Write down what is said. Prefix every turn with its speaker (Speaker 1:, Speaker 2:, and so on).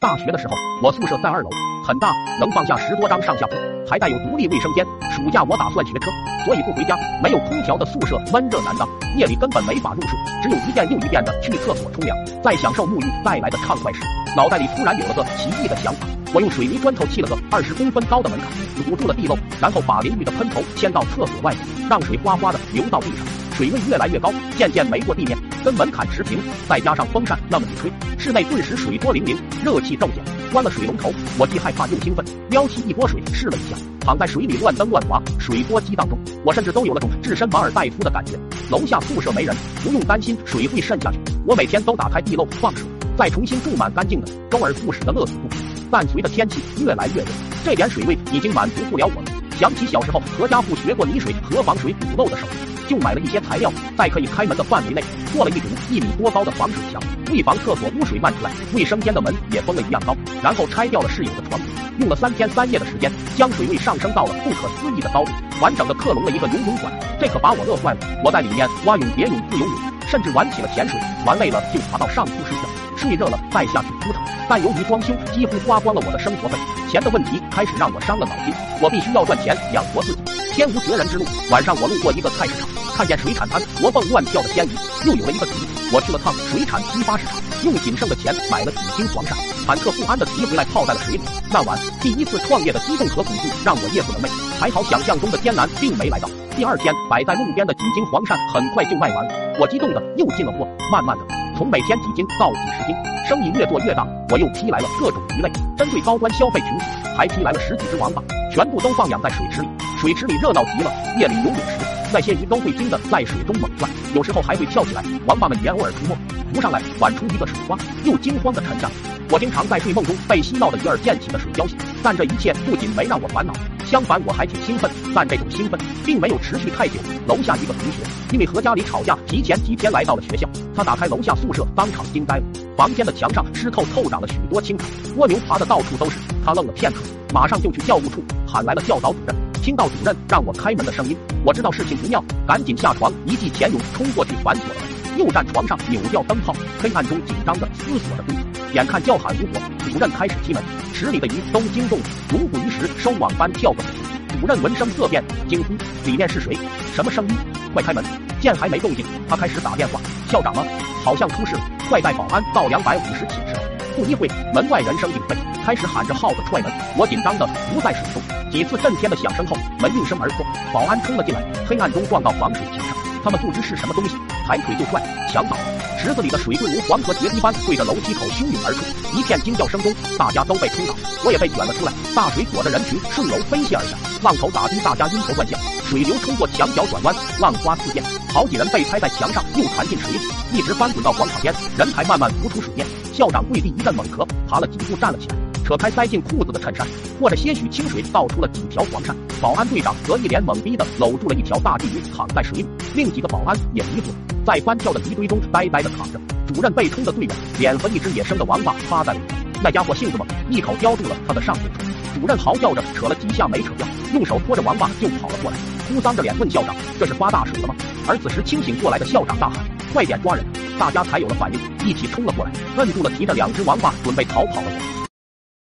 Speaker 1: 大学的时候，我宿舍在二楼，很大，能放下十多张上下铺，还带有独立卫生间。暑假我打算学车，所以不回家。没有空调的宿舍闷热难当，夜里根本没法入睡，只有一遍又一遍的去厕所冲凉，在享受沐浴带来的畅快时，脑袋里突然有了个奇异的想法。我用水泥砖头砌了个二十公分高的门槛，堵住了地漏，然后把淋浴的喷头牵到厕所外面，让水哗哗的流到地上，水位越来越高，渐渐没过地面，跟门槛持平。再加上风扇那么一吹，室内顿时水波粼粼，热气骤减。关了水龙头，我既害怕又兴奋，撩起一波水试了一下，躺在水里乱蹬乱滑，水波激荡中，我甚至都有了种置身马尔代夫的感觉。楼下宿舍没人，不用担心水会渗下去。我每天都打开地漏放水，再重新注满干净的，周而复始的乐此不疲。伴随着天气越来越热，这点水位已经满足不了我了。想起小时候和家父学过泥水和防水堵漏的手艺，就买了一些材料，在可以开门的范围内做了一堵一米多高的防水墙，为防厕所污水漫出来。卫生间的门也封了。一样高，然后拆掉了。室友的床，用了。三天三夜的时间，将水位上升到了。不可思议的高度，完整的克隆了。一个游泳馆。这可把我乐坏了。我在里面蛙泳、蝶泳、自由泳，甚至玩起了。潜水。玩累了。就爬到上铺睡觉。睡热了。再下去扑腾，但由于装修几乎花光了。我的生活费，钱的问题开始让我伤了。脑筋。我必须要赚钱养活自己，天无绝人之路。晚上我路过一个菜市场，看见水产摊活蹦乱跳的鲜鱼，又有了一个主意。我去了趟水产批发市场，用仅剩的钱买了几斤黄鳝，忐忑不安的提回来泡在了水里。那晚第一次创业的激动和恐惧让我夜不能寐，还好想象中的艰难并没来到。第二天摆在路边的几斤黄鳝很快就卖完了，我激动的又进了货，慢慢的。从每天几斤到几十斤，生意越做越大，我又批来了各种鱼类，针对高端消费群体，还批来了十几只王八，全部都放养在水池里。水池里热闹极了，夜里游泳时，那些鱼都会惊得在水中猛转，有时候还会跳起来。王八们也偶尔出没，浮上来玩出一个水花，又惊慌地沉下。我经常在睡梦中被嬉闹的鱼儿溅起的水浇醒，但这一切不仅没让我烦恼。相反，我还挺兴奋，但这种兴奋并没有持续太久。楼下一个同学因为和家里吵架，提前几天来到了学校。他打开楼下宿舍，当场惊呆了。房间的墙上湿透透，长了许多青苔，蜗牛爬的到处都是。他愣了片刻，马上就去教务处喊来了教导主任。听到主任让我开门的声音，我知道事情不妙，赶紧下床，一记前涌冲过去反锁了。又站床上扭掉灯泡，黑暗中紧张的思索着规则。眼看叫喊无果，主任开始踢门，池里的鱼都惊动了，如虎于石，收网般跳个主任闻声色变，惊呼：“里面是谁？什么声音？快开门！”见还没动静，他开始打电话：“校长吗？好像出事了，快带保安到两百五十寝室。”不一会，门外人声鼎沸，开始喊着号子踹门。我紧张的不在水中，几次震天的响声后，门应声而破，保安冲了进来，黑暗中撞到防水墙上，他们不知是什么东西，抬腿就踹，墙倒。池子里的水顿如黄河决堤般对着楼梯口汹涌而出，一片惊叫声中，大家都被冲倒，我也被卷了出来。大水裹着人群顺楼飞泻而下，浪头打击大家晕头转向，水流冲过墙角转弯，浪花四溅，好几人被拍在墙上，又弹进水里，一直翻滚到广场边，人才慢慢浮出水面。校长跪地一阵猛咳，爬了几步站了起来，扯开塞进裤子的衬衫，和着些许清水倒出了几条黄鳝。保安队长则一脸懵逼的搂住了一条大鲫鱼，躺在水里。另几个保安也迷糊了。在翻跳的鱼堆中呆呆的躺着，主任被冲的最远，脸和一只野生的王八趴在了里面。那家伙性子猛，一口叼住了他的上嘴唇。主任嚎叫着扯了几下没扯掉，用手拖着王八就跑了过来，哭丧着脸问校长：“这是发大水了吗？”而此时清醒过来的校长大喊：“快点抓人！”大家才有了反应，一起冲了过来，摁住了提着两只王八准备逃跑的我。